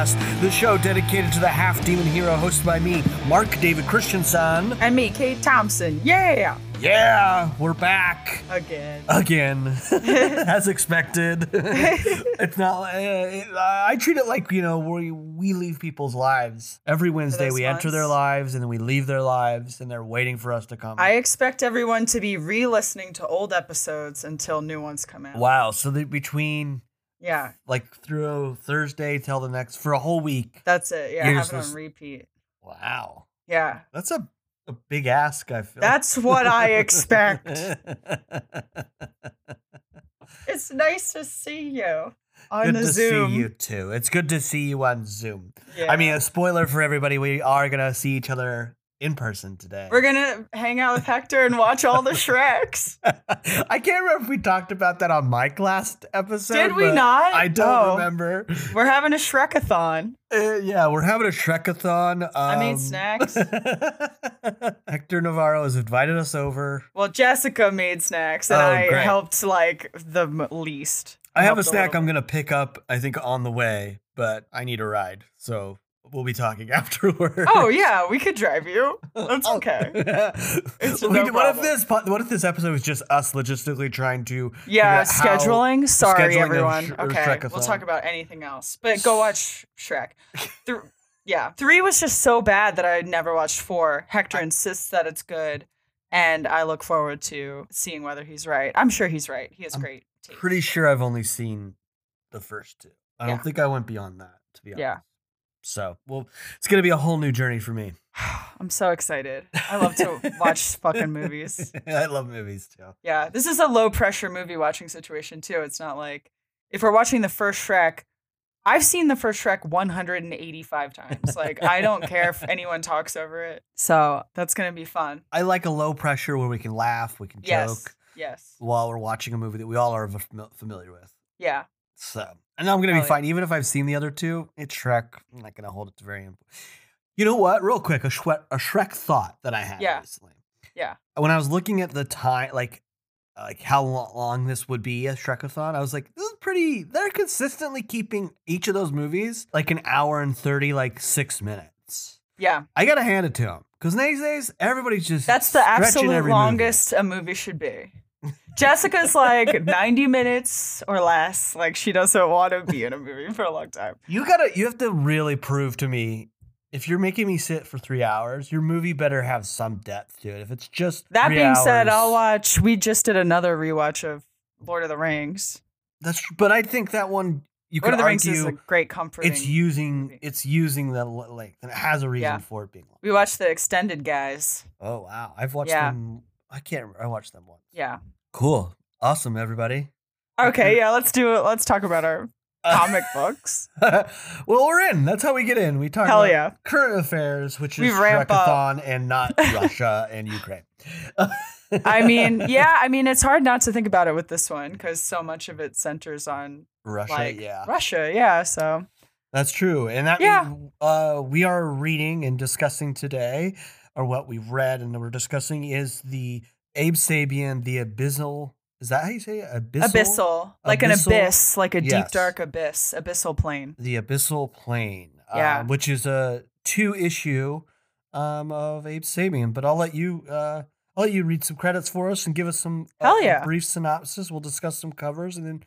Podcast, the show dedicated to the half demon hero hosted by me, Mark David Christensen. And me, Kate Thompson. Yeah. Yeah, we're back Again. again, as expected. it's not. Uh, I treat it like you know we we leave people's lives every Wednesday. We enter their lives and then we leave their lives, and they're waiting for us to come. I expect everyone to be re listening to old episodes until new ones come out. wow. So the, between Yeah, like through Thursday till the next for a whole week. that's it. Yeah, have it on repeat. Wow. Yeah, That's a, a big ask, I feel. that's what I expect. It's nice to see you on good the to Zoom. see you too. It's good to see you on Zoom. Yeah. I mean, a spoiler for everybody, we are going to see each other in person today. we're gonna hang out with Hector and watch all the Shreks. I can't remember if we talked about that on mic last episode. Did we not? I don't Oh. remember. We're having a Shrekathon. Uh, yeah, we're having a Shrekathon. Um, I made snacks. Hector Navarro has invited us over. Well, Jessica made snacks, and Oh, I great. helped like the m- least. I have a snack I'm going to pick up, I think, on the way, but I need a ride. So we'll be talking afterward. Oh yeah, we could drive you. That's Oh. okay. It's no what if this what if this episode was just us logistically trying to Yeah, figure out how- scheduling. Sorry, scheduling everyone. Sh- okay, we'll talk about anything else. But go watch Shrek. Th- yeah, three was just so bad that I never watched four. Hector insists that it's good, and I look forward to seeing whether he's right. I'm sure he's right. He has I'm great taste. pretty sure I've only seen the first two. I don't think I went beyond that to be honest. Yeah. So, well, it's going to be a whole new journey for me. I'm so excited. I love to watch fucking movies. I love movies too. Yeah, this is a low pressure movie watching situation too. It's not like if we're watching the first Shrek, I've seen the first Shrek 185 times. Like I don't care if anyone talks over it. So that's gonna be fun. I like a low pressure where we can laugh, we can Yes. joke Yes. while we're watching a movie that we all are familiar with. Yeah. So, and I'm gonna be oh, yeah. fine. Even if I've seen the other two, it's Shrek. I'm not gonna hold it to very. Imp- you know what? Real quick, a Shrek, a Shrek thought that I had Yeah. recently. Yeah. When I was looking at the time, like, like how long this would be a Shrekathon, I was like, this is pretty. They're consistently keeping each of those movies like an hour and thirty, like six minutes. Yeah. I gotta hand it to them because these days everybody's just That's the absolute every movie. longest a movie should be. Jessica's like 90 minutes or less. Like she doesn't want to be in a movie for a long time. You gotta, you have to really prove to me if you're making me sit for three hours, your movie better have some depth to it. If it's just That being said, I'll watch. We just did another rewatch of Lord of the Rings. That's but I think that one you Lord could of the Rings is a great comfort. it's using movie. it's using the l- length and it has a reason Yeah. for it being long. We watched the extended guys. Oh wow, I've watched Yeah. them. I can't. remember. I watched them once. Yeah. Cool, awesome, everybody. Okay. Yeah. Let's do it. Let's talk about our comic books. well, we're in. That's how we get in. We talk Hell about yeah. current affairs, which is We ramp up. Shrekathon and not Russia and Ukraine. I mean, yeah. I mean, it's hard not to think about it with this one because so much of it centers on Russia, like yeah. Russia. Yeah. So That's true. And that Yeah. means uh, we are reading and discussing today, or what we've read and we're discussing is the Abe Sapien, the Abyssal. Is that how you say it? Abyssal? abyssal, like an abyss, like a Yes. deep dark abyss, abyssal plain. The Abyssal Plain. Yeah. Uh, which is a two issue um, of Abe Sapien. But I'll let you. Uh, I'll let you read some credits for us and give us some uh, Hell yeah. brief synopsis. We'll discuss some covers and then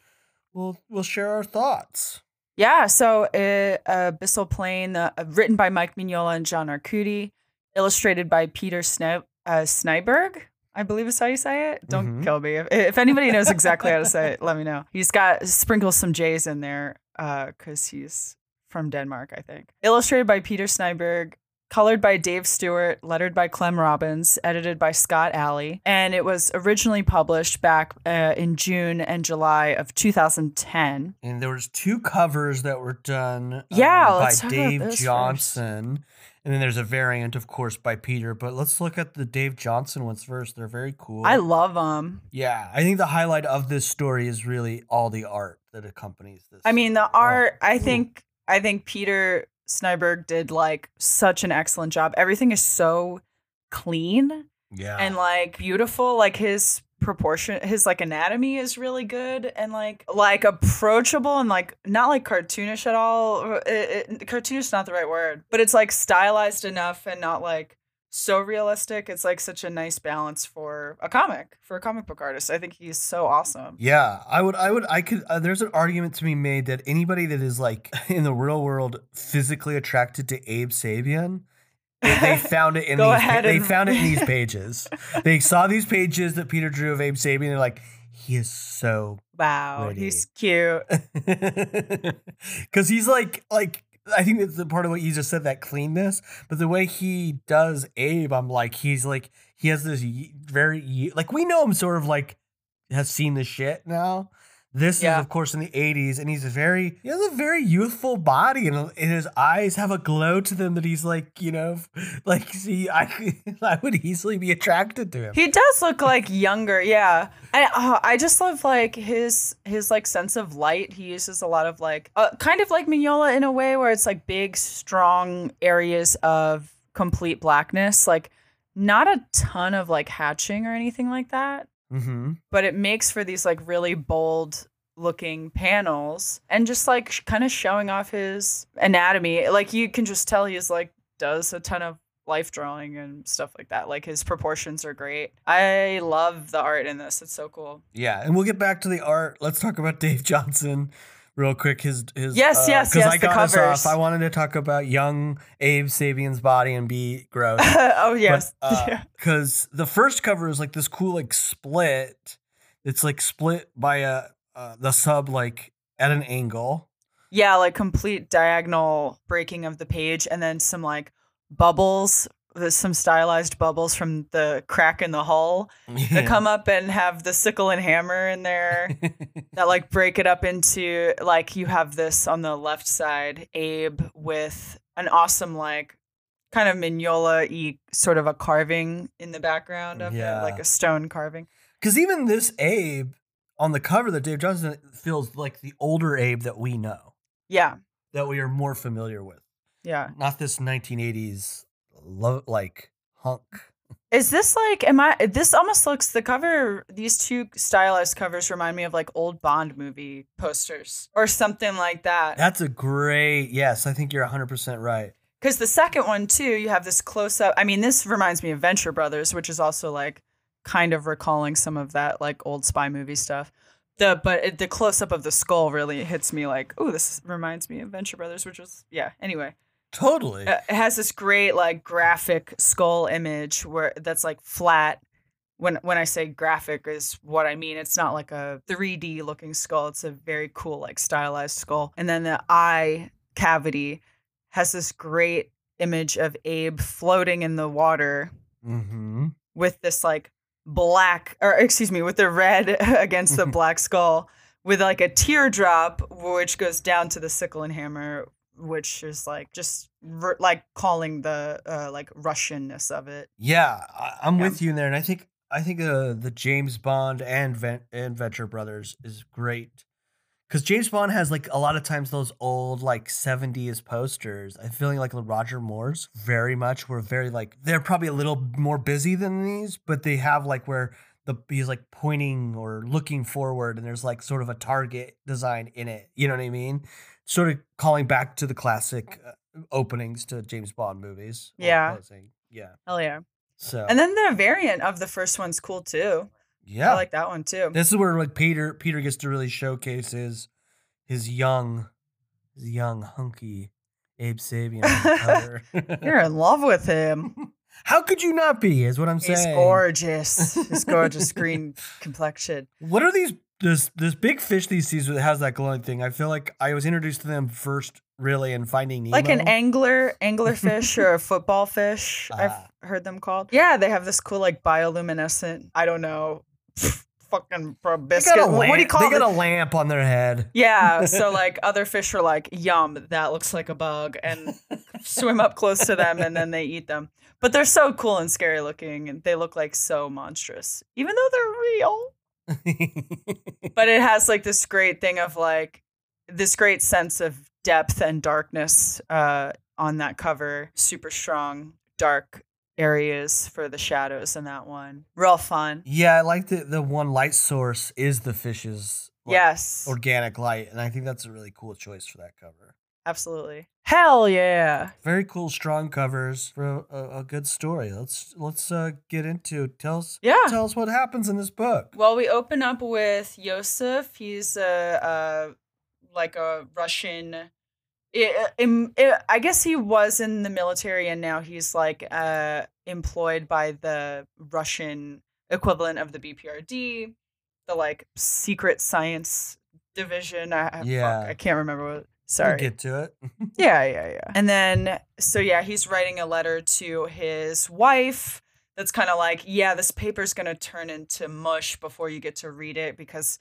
we'll we'll share our thoughts. Yeah, so uh, Abyssal Plain, uh, written by Mike Mignola and John Arcudi, illustrated by Peter Sni- uh, Snejbjerg. I believe is how you say it. Don't Mhm. kill me. If, if anybody knows exactly how to say it, let me know. He's got sprinkles some J's in there because he's from Denmark, I think. Illustrated by Peter Snejbjerg, colored by Dave Stewart, lettered by Clem Robins, edited by Scott Allie, and it was originally published back uh, in June and July of 2010. And there was two covers that were done um, Yeah, by let's talk about Dave this first. Johnson. And then there's a variant, of course, by Peter. But let's look at the Dave Johnson ones first. They're very cool. I love them. yeah, I think the highlight of this story is really all the art that accompanies this. I mean, the Oh, art. I think. I think Peter Snejbjerg did like such an excellent job. Everything is so clean yeah, and like beautiful. Like his proportion his like anatomy is really good and like like approachable and like not like cartoonish at all uh, it, it, cartoonish is not the right word but it's like stylized enough and not like so realistic it's like such a nice balance for a comic for a comic book artist i think he's so awesome Yeah, I would, I would, I could. Uh, there's an argument to be made that anybody that is like in the real world physically attracted to Abe Sapien, they, found it in these. ahead they found it in these pages. they saw these pages that Peter drew of Abe Sapien. They're like, he is so wow Pretty. he's cute because he's like like I think that's the part of what you just said that cleanness, but the way he does Abe, I'm like he's like he has this very like we know him sort of like has seen the shit now. This Yeah. is of course in the 80s, and he's a very he has a very youthful body, and, and his eyes have a glow to them that he's like you know like see I I would easily be attracted to him. He does look like younger, yeah. I uh, I just love like his his like sense of light. He uses a lot of like uh, kind of like Mignola in a way where it's like big, strong areas of complete blackness. Like not a ton of like hatching or anything like that, mm-hmm. but it makes for these like really bold looking panels and just like kind of showing off his anatomy. Like you can just tell he's like does a ton of life drawing and stuff like that. Like his proportions are great. I love the art in this. It's so cool. Yeah, and we'll get back to the art. Let's talk about Dave Johnson real quick. His his Yes, yes, 'cause yes, because I the got us off. I wanted to talk about young Abe Sapien's body and be gross. oh yes. because the first cover is like this cool like split. It's like split by a uh, the sub like at an angle. yeah, like complete diagonal breaking of the page and then some like bubbles. There's some stylized bubbles from the crack in the hull that come up and have the sickle and hammer in there. that like break it up into like you have this on the left side abe with an awesome like kind of mignola y sort of a carving in the background of Yeah. it like a stone carving Because even this Abe on the cover that Dave Johnson feels like the older Abe that we know, yeah that we are more familiar with. yeah Not this 1980s lo- like hunk. is this like am i this almost looks the cover these two stylized covers remind me of like old bond movie posters or something like that That's a great yes. I think you're 100 percent right. Because the second one too, you have this close up. I mean, this reminds me of Venture Brothers, which is also like kind of recalling some of that like old spy movie stuff. The but it, the close up of the skull really hits me like, oh, this reminds me of Venture Brothers, which was yeah. Anyway, Totally. uh, it has this great like graphic skull image where that's like flat. When when I say graphic is what I mean. It's not like a 3D looking skull. It's a very cool like stylized skull. And then the eye cavity has this great image of Abe floating in the water mm-hmm. with this like black or excuse me with the red against the black skull with like a teardrop which goes down to the sickle and hammer which is like just like calling the uh, like russianness of it Yeah, I, I'm Yeah. with you in there, and I think I think uh, the James Bond and Ven- and Venture Brothers is great because James Bond has like a lot of times those old like 70s posters. I'm feeling like the Roger Moore's very much were very like they're probably a little more busy than these, but they have like where the he's like pointing or looking forward, and there's like sort of a target design in it. You know what I mean? Sort of calling back to the classic uh, openings to James Bond movies. Yeah. Yeah. hell yeah So and then the variant of the first one's cool too yeah, i like that one too this is where like Peter Peter gets to really showcase his his young his young hunky Abe Sapien on the cover. you're in love with him How could you not be? Is what I'm he's saying. gorgeous his gorgeous green complexion What are these? This this big fish these seas that has that glowing thing. I feel like I was introduced to them first, really, in Finding Nemo. like an angler angler fish or a football fish Ah. i've heard them called yeah they have this cool like bioluminescent i don't know fucking They proboscis got a what do you call They it They got a lamp on their head. yeah so like other fish are like yum that looks like a bug and swim up close to them and then they eat them but they're so cool and scary looking and they look like so monstrous even though they're real but it has like this great thing of like this great sense of depth and darkness uh, on that cover. Super strong, dark areas for the shadows in that one. Real fun. Yeah, I like the the one light source is the fish's like, Yes. organic light, and I think that's a really cool choice for that cover. Absolutely. Hell yeah. Very cool, strong covers for a, a good story. Let's let's uh, get into tell us Yeah. tell us what happens in this book. Well, we open up with Yosef. He's a, a like a Russian. I im- I- I guess he was in the military, and now he's like uh, employed by the Russian equivalent of the BPRD, the like secret science division. I, I- fuck, Yeah. I can't remember what. We'll Sorry. get to it. Yeah, yeah, yeah. And then, so yeah, he's writing a letter to his wife that's kind of like, yeah, this paper's going to turn into mush before you get to read it because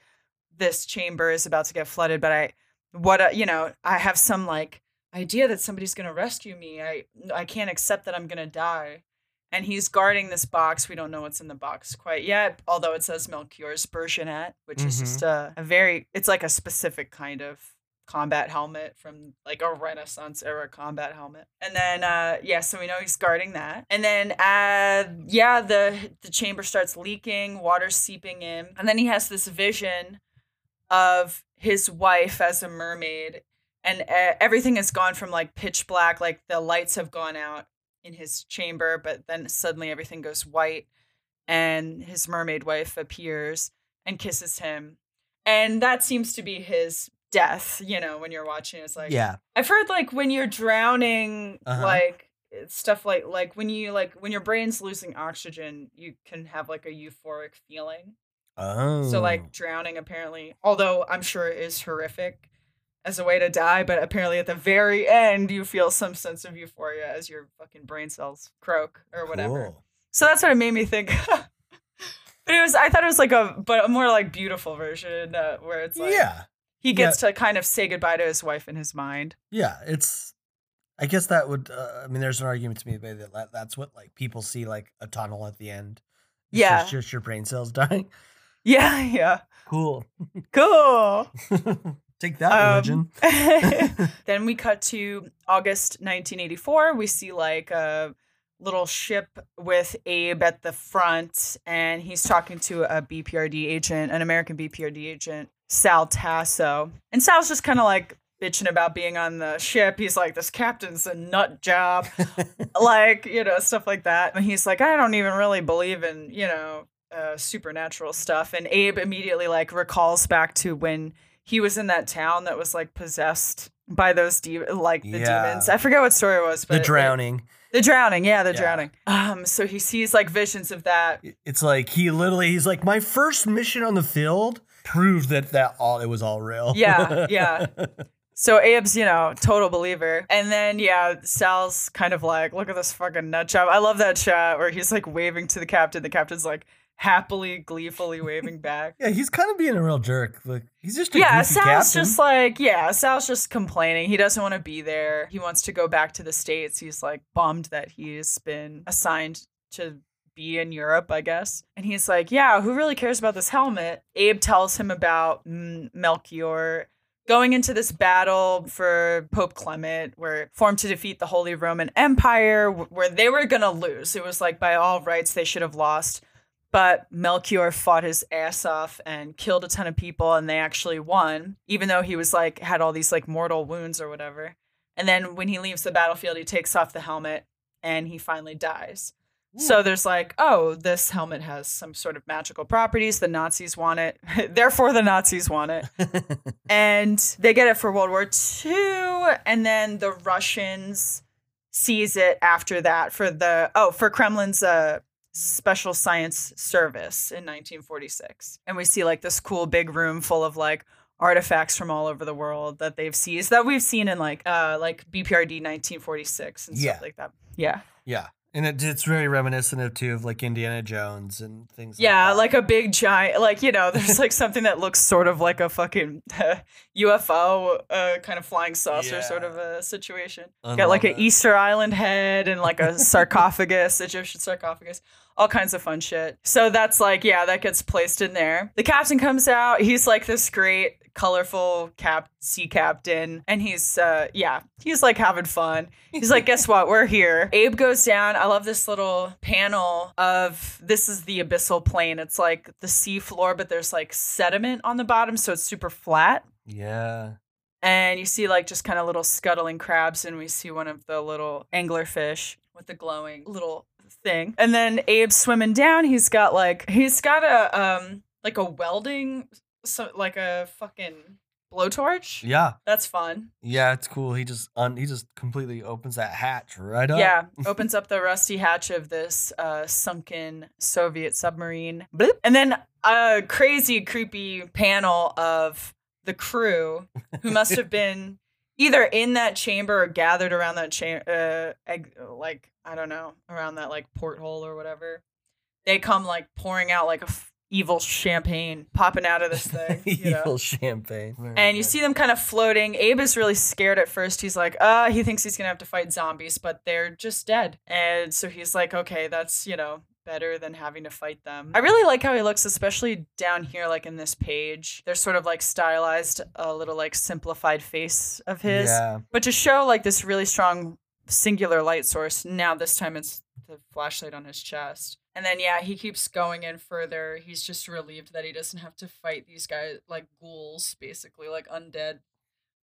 this chamber is about to get flooded. But I, what, uh, you know, I have some like idea that somebody's going to rescue me. I, I can't accept that I'm going to die. And he's guarding this box. We don't know what's in the box quite yet, although it says Melchior's Burgonet, which is just a, a very, it's like a specific kind of combat helmet from like a Renaissance era combat helmet. And then uh yeah, so we know he's guarding that. And then uh yeah, the the chamber starts leaking, water seeping in. And then he has this vision of his wife as a mermaid and uh, everything has gone from like pitch black like the lights have gone out in his chamber, but then suddenly everything goes white and his mermaid wife appears and kisses him. And that seems to be his death, you know, when you're watching. It's like yeah, I've heard like when you're drowning, Uh-huh. like stuff like like when you like when your brain's losing oxygen, you can have like a euphoric feeling. oh, So like drowning apparently, although I'm sure it is horrific as a way to die, but apparently at the very end you feel some sense of euphoria as your fucking brain cells croak or whatever. Cool. So that's what it made me think. but it was I thought it was like a but a more like beautiful version uh, where it's like yeah, he gets to kind of say goodbye to his wife in his mind. yeah. It's. I guess that would. Uh, I mean, there's an argument to be made that that- that's what like people see like a tunnel at the end. It's Yeah. just, just your brain cells dying. Yeah, yeah. Cool. Cool. Take that, Um, religion. then we cut to August 1984. We see like a little ship with Abe at the front, and he's talking to a BPRD agent, an American BPRD agent, Sal Tasso. And Sal's just kind of like bitching about being on the ship. He's like, this captain's a nut job. like, you know, stuff like that. And he's like, I don't even really believe in, you know, uh, supernatural stuff. And Abe immediately like recalls back to when he was in that town that was like possessed by those de- like the Yeah. demons. I forget what story it was, but the drowning. the drowning, yeah, the Yeah. drowning. Um, so he sees like visions of that. It's like he literally he's like my first mission on the field proved that that all it was all real. Yeah, yeah. So Abe's, you know, total believer. And then yeah, Sal's kind of like, look at this fucking nut job. I love that shot where he's like waving to the captain. The captain's like happily, gleefully waving back. yeah, he's kind of being a real jerk. Like he's just a yeah, Sal's captain. just like, yeah, Sal's just complaining. He doesn't want to be there. He wants to go back to the States. He's like bummed that he's been assigned to be in Europe, I guess. And he's like, yeah, who really cares about this helmet? Abe tells him about mm, Melchior going into this battle for Pope Clement, where formed to defeat the Holy Roman Empire, wh- where they were gonna lose. It was like by all rights they should have lost. But Melchior fought his ass off and killed a ton of people, and they actually won, even though he was like had all these like mortal wounds or whatever. And then when he leaves the battlefield, he takes off the helmet and he finally dies. So there's like, oh, this helmet has some sort of magical properties. The Nazis want it. Therefore, the Nazis want it. and they get it for World War II. And then the Russians seize it after that for the, oh, for Kremlin's uh, Special Science Service in 1946. And we see like this cool big room full of like artifacts from all over the world that they've seized that we've seen in like uh like BPRD 1946 and Yeah. stuff like that. Yeah. yeah, and it, it's very reminiscent of too of like Indiana Jones and things. Yeah, like, like a big giant, like you know, there's like something that looks sort of like a fucking UFO, uh, kind of flying saucer sort of a situation. I Got like an. Easter Island head and like a sarcophagus, Egyptian sarcophagus, all kinds of fun shit. So that's like, yeah, that gets placed in there. The captain comes out. He's like this great colorful cap sea captain and he's uh yeah he's like having fun. He's like guess what? We're here. Abe goes down. I love this little panel of this is the abyssal plain. It's like the sea floor but there's like sediment on the bottom so it's super flat. Yeah. and you see like just kind of little scuttling crabs and we see one of the little anglerfish with the glowing little thing. And then abe's swimming down. He's got like he's got a um like a welding so like a fucking blowtorch Yeah. that's fun Yeah, it's cool. He just un- he just completely opens that hatch right up. yeah opens up the rusty hatch of this uh sunken soviet submarine Bloop. and then a crazy creepy panel of the crew who must have been either in that chamber or gathered around that chamber uh like i don't know around that like porthole or whatever they come like pouring out like a f- evil champagne popping out of this thing you know? Evil champagne. Very and you good. see them kind of floating. Abe is really scared at first. He's like, uh, he thinks he's gonna have to fight zombies, but they're just dead. And so he's like, okay, that's, you know, better than having to fight them. I really like how he looks, especially down here, like in this page. There's sort of like stylized, a little like simplified face of his. Yeah. But to show like this really strong singular light source, now this time it's the flashlight on his chest. And then yeah, he keeps going in further. He's just relieved that he doesn't have to fight these guys like ghouls, basically, like undead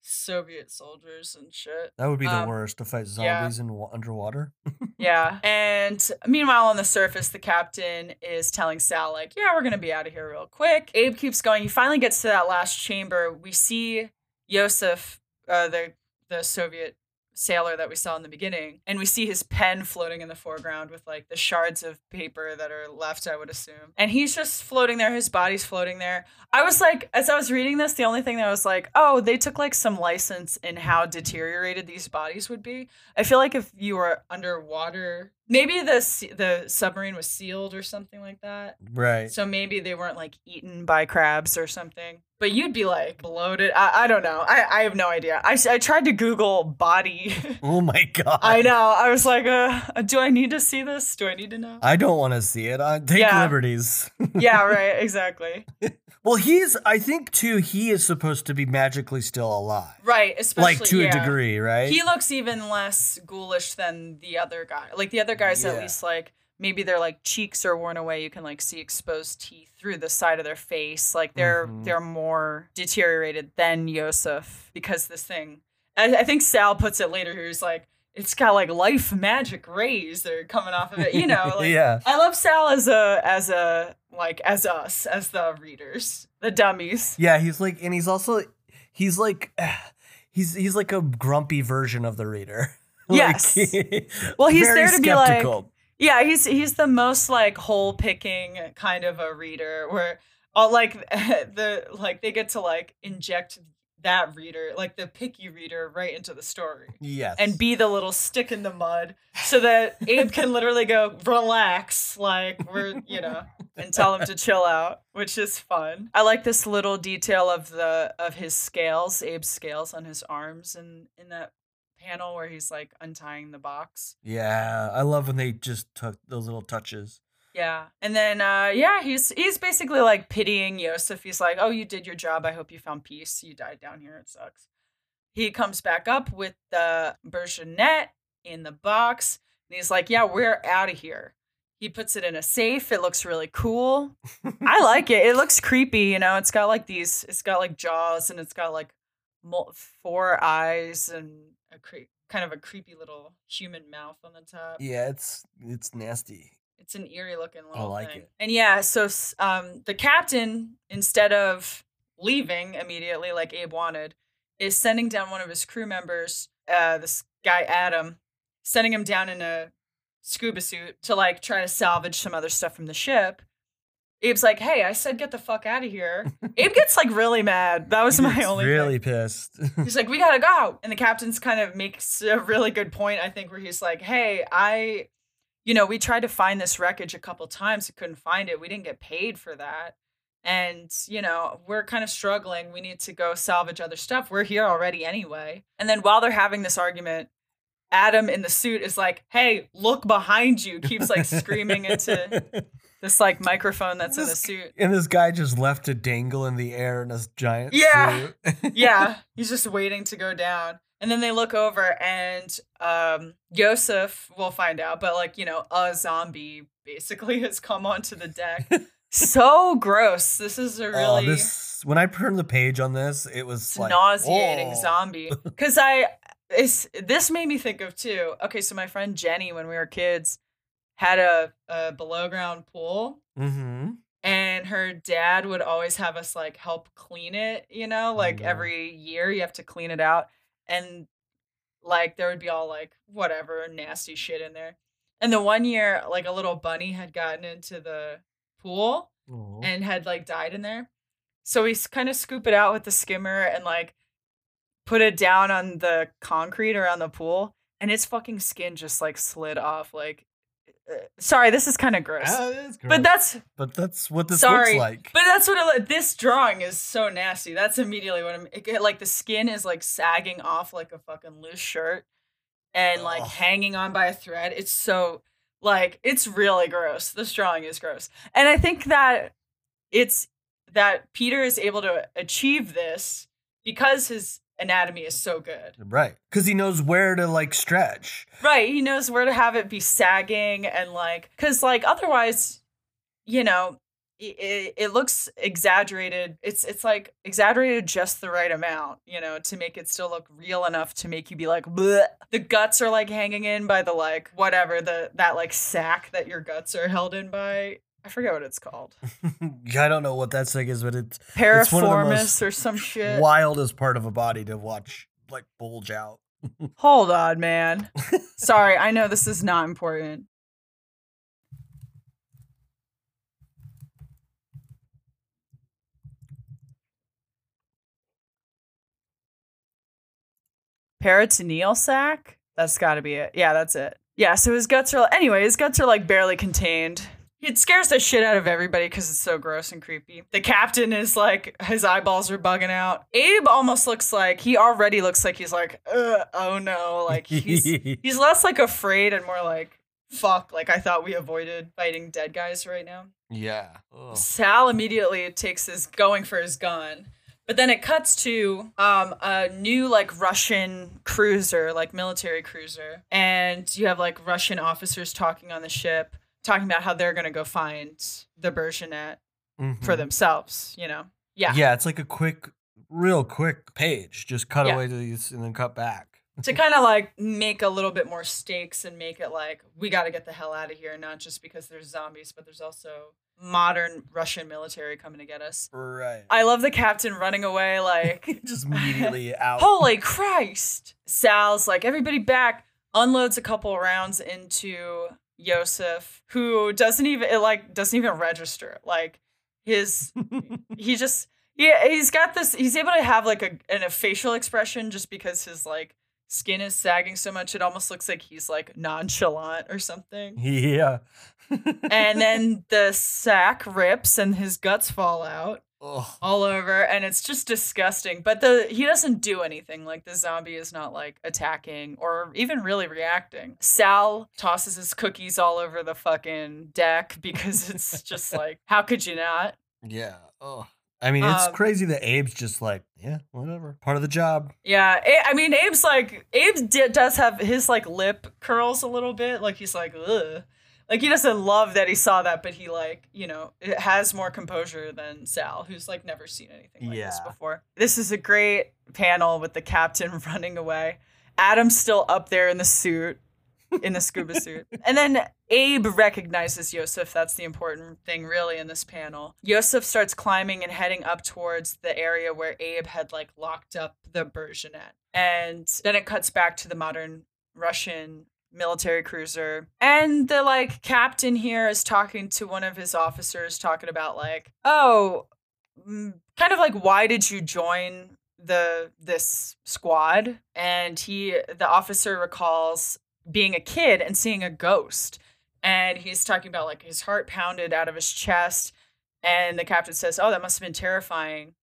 Soviet soldiers and shit. That would be the Um, worst to fight yeah. zombies in wa- underwater. Yeah. And meanwhile, on the surface, the captain is telling Sal, like, yeah, we're going to be out of here real quick. Abe keeps going. He finally gets to that last chamber. We see Yosef, uh, the, the Soviet sailor that we saw in the beginning, and we see his pen floating in the foreground with like the shards of paper that are left, I would assume. And he's just floating there. His body's floating there. I was like, as I was reading this, the only thing that I was like, oh, they took like some license in how deteriorated these bodies would be. I feel like if you were underwater, maybe the the submarine was sealed or something like that. right. So maybe they weren't like eaten by crabs or something. But you'd be like bloated. I, I don't know. I, I have no idea. I, I tried to Google body. Oh my god. I know. I was like, uh, do I need to see this? Do I need to know? I don't want to see it. I take Yeah. liberties. yeah, right. Exactly. Well, he's. I think too. He is supposed to be magically still alive, Right. Especially like to yeah. a degree, right? He looks even less ghoulish than the other guy. Like the other guys, at least like maybe their like cheeks are worn away. You can like see exposed teeth through the side of their face. Like they're Mhm. they're more deteriorated than Yosef because this thing. I, I think Sal puts it later. He's like, it's got like life magic rays that are coming off of it. You know. Like, yeah. I love Sal as a as a like as us as the readers, the dummies. Yeah. He's like, and he's also, he's like, he's he's like a grumpy version of the reader. Yes. Like, Well, he's there to be like- Yeah, he's he's the most like hole picking kind of a reader where all like the like they get to like inject that reader, like the picky reader, right into the story. yes. And be the little stick in the mud so that Abe can literally go, relax, like we're, you know, and tell him to chill out, which is fun. I like this little detail of the of his scales, Abe's scales on his arms and in that panel where he's like untying the box. Yeah, I love when they just took those little touches. Yeah. And then uh yeah, he's he's basically like pitying Yosef. He's like, "Oh, you did your job. I hope you found peace. You died down here. It sucks." He comes back up with the Burgonet in the box, and he's like, "Yeah, we're out of here." He puts it in a safe. It looks really cool. I like it. It looks creepy, you know. It's got like these it's got like jaws and it's got like mul- four eyes and a cre- kind of a creepy little human mouth on the top Yeah, it's it's nasty. it's an eerie looking little like thing. it. And yeah, so um, the captain, instead of leaving immediately like Abe wanted, is sending down one of his crew members, uh, this guy Adam, sending him down in a scuba suit to like try to salvage some other stuff from the ship. Abe's like, "Hey, I said get the fuck out of here." Abe gets like really mad. That was He my only thing. really pissed. He's like, we gotta go. And the captain's kind of makes a really good point, I think, where he's like, hey, I, you know, we tried to find this wreckage a couple times. We couldn't find it. We didn't get paid for that. And, you know, we're kind of struggling. We need to go salvage other stuff. We're here already anyway. And then while they're having this argument, Adam in the suit is like, "Hey, look behind you!" Keeps like screaming into this like microphone that's in the suit. And this guy just left to dangle in the air in this giant Yeah. suit. yeah, he's just waiting to go down. And then they look over, and um, Yosef will find out, but like you know, a zombie basically has come onto the deck. so gross. This is a really this when I turned the page on this, it was like nauseating oh. zombie. Because I, it's this made me think of too. Okay, so my friend Jenny, when we were kids, had a, a below ground pool. Mm-hmm. and her dad would always have us like help clean it you know like yeah. every year you have to clean it out and like there would be all like whatever nasty shit in there and the one year like a little bunny had gotten into the pool and had like died in there so we kind of scoop it out with the skimmer and like put it down on the concrete around the pool and its fucking skin just like slid off like uh, sorry this is kind of gross but that's but that's what this Sorry, looks like. but that's what it, this drawing is so nasty. That's immediately what I'm it, like. The skin is like sagging off like a fucking loose shirt, and like hanging on by a thread. It's so like it's really gross. This drawing is gross, and I think that it's that Peter is able to achieve this because his anatomy is so good. right. Because he knows where to like stretch. Right. He knows where to have it be sagging and like, because like otherwise, you know, it, it looks exaggerated. It's it's like exaggerated just the right amount, you know, to make it still look real enough to make you be like, Bleh. the guts are like hanging in by the like whatever the that like sack that your guts are held in by. I forget what it's called, I don't know what that thing is, but it's It's one of the piriformis or some shit. wildest part of a body to watch like bulge out. Hold on, man. Sorry, I know this is not important. Peritoneal sac? That's got to be it. Yeah, that's it. Yeah, so his guts are anyway, his guts are like barely contained. It scares the shit out of everybody because it's so gross and creepy. The captain is like, his eyeballs are bugging out. Abe almost looks like, he already looks like he's like, Ugh, oh no. Like, he's, he's less like afraid and more like, fuck. Like, I thought we avoided fighting dead guys right now. yeah. Ugh. Sal immediately takes his going for his gun. But then it cuts to um, a new like Russian cruiser, like military cruiser, and you have like Russian officers talking on the ship, talking about how they're gonna go find the Burgonet for Mhm. themselves. You know, yeah. Yeah, it's like a quick, real quick page. Just cut Yeah. away to these and then cut back. to kind of like make a little bit more stakes and make it like we got to get the hell out of here, not just because there's zombies, but there's also modern Russian military coming to get us. Right. I love the captain running away like just immediately out. Holy Christ! Sal's like, everybody back, unloads a couple rounds into Yosef, who doesn't even it like doesn't even register. Like his he just yeah, he's got this he's able to have like a an, a facial expression just because his like skin is sagging so much it almost looks like he's like nonchalant or something. yeah. and then the sack rips and his guts fall out Ugh. all over and it's just disgusting but the he doesn't do anything like the zombie is not like attacking or even really reacting sal tosses his cookies all over the fucking deck because it's just like how could you not Yeah. Oh. I mean, it's Um, crazy that Abe's just like, yeah, whatever. Part of the job. yeah i mean abe's like abe di- does have his like lip curls a little bit like he's like ugh like he doesn't love that he saw that but he like you know it has more composure than sal who's like never seen anything like this before. This is a great panel with the captain running away. Adam's still up there in the suit in the scuba suit. And then abe recognizes yosef. That's the important thing really in this panel. Yosef starts climbing and heading up towards the area where abe had like locked up the burgonet and then it cuts back to the modern russian military cruiser. And the like captain here is talking to one of his officers, talking about like, oh, mm, kind of like why did you join the this squad? And he the officer recalls being a kid and seeing a ghost. And he's talking about like his heart pounded out of his chest. And the captain says, Oh, that must have been terrifying.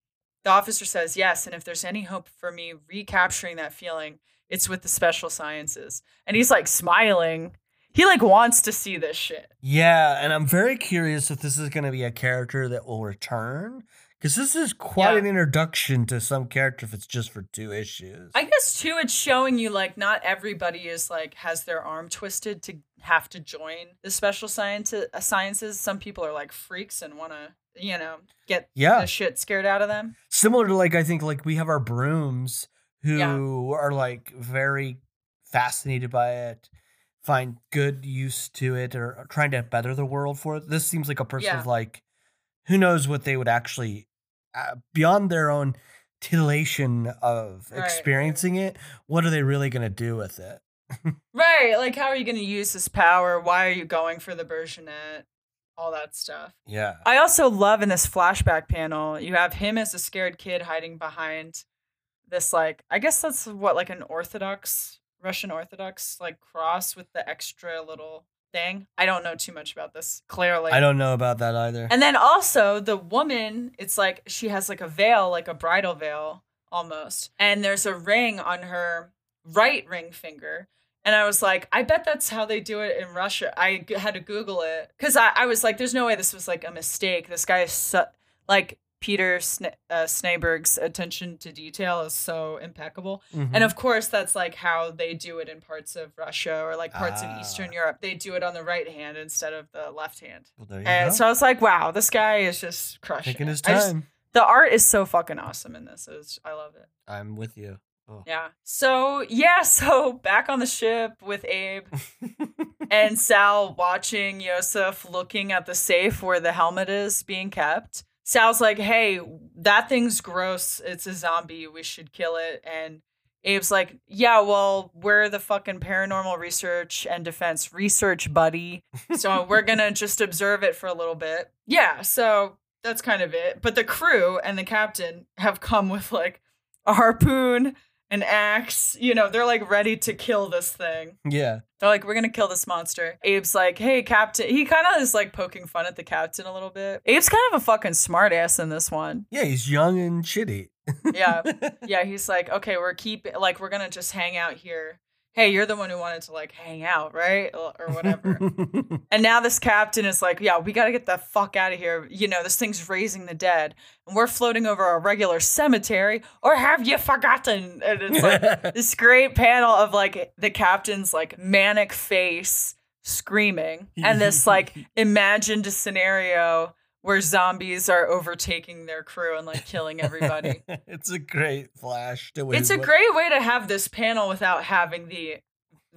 The officer says, Yes. And if there's any hope for me recapturing that feeling, it's with the special sciences. And he's like smiling. He like wants to see this shit. Yeah, and I'm very curious if this is going to be a character that will return because this is quite Yeah. an introduction to some character if it's just for two issues. I guess too, it's showing you like not everybody is like has their arm twisted to have to join the special science uh, sciences. Some people are like freaks and want to, you know, get Yeah. the shit scared out of them. Similar to like I think like we have our brooms who Yeah. are like very fascinated by it, find good use to it, or are trying to better the world for it. This seems like a person Yeah. of like who knows what they would actually uh, beyond their own titillation of Right. experiencing it. What are they really going to do with it? Right. Like, how are you going to use this power? Why are you going for the Burgonet? All that stuff. Yeah. I also love in this flashback panel, you have him as a scared kid hiding behind this, like, I guess that's what, like an Orthodox, Russian Orthodox, like cross with the extra little thing. I don't know too much about this, clearly. I don't know about that either. And then also the woman, it's like she has like a veil, like a bridal veil almost. And there's a ring on her right ring finger. And I was like, I bet that's how they do it in Russia. I g- had to Google it because I, I was like, there's no way this was like a mistake. This guy is so, like Peter Sna- uh, attention to detail is so impeccable. Mhm. And of course, that's like how they do it in parts of Russia or like parts Ah. of Eastern Europe. They do it on the right hand instead of the left hand. Well, And go. so I was like, wow, this guy is just crushing. Taking it. his I just- time. the art is so fucking awesome in this. It's, I love it. I'm with you. Oh. Yeah. So, yeah, so back on the ship with Abe and Sal watching Yosef looking at the safe where the helmet is being kept. Sal's like, hey, that thing's gross. It's a zombie. We should kill it. And Abe's like, yeah, well, we're the fucking paranormal research and defense research buddy. So we're going to just observe it for a little bit. Yeah. So that's kind of it. But the crew and the captain have come with like a harpoon, an axe. You know, they're like ready to kill this thing. yeah. They're like, we're gonna kill this monster. Abe's like, hey, Captain. He kind of is like poking fun at the captain a little bit. Abe's kind of a fucking smartass in this one. Yeah, he's young and shitty. Yeah, yeah. He's like, okay, we're keeping like we're gonna just hang out here. Hey, you're the one who wanted to like hang out, right, or whatever. and now this captain is like, yeah, we gotta get the fuck out of here. You know, this thing's raising the dead, and we're floating over a regular cemetery. Or have you forgotten? And it's like this great panel of like the captain's like manic face screaming and this like imagined scenario where zombies are overtaking their crew and like killing everybody. it's a great flash. To it's a what- great way to have this panel without having the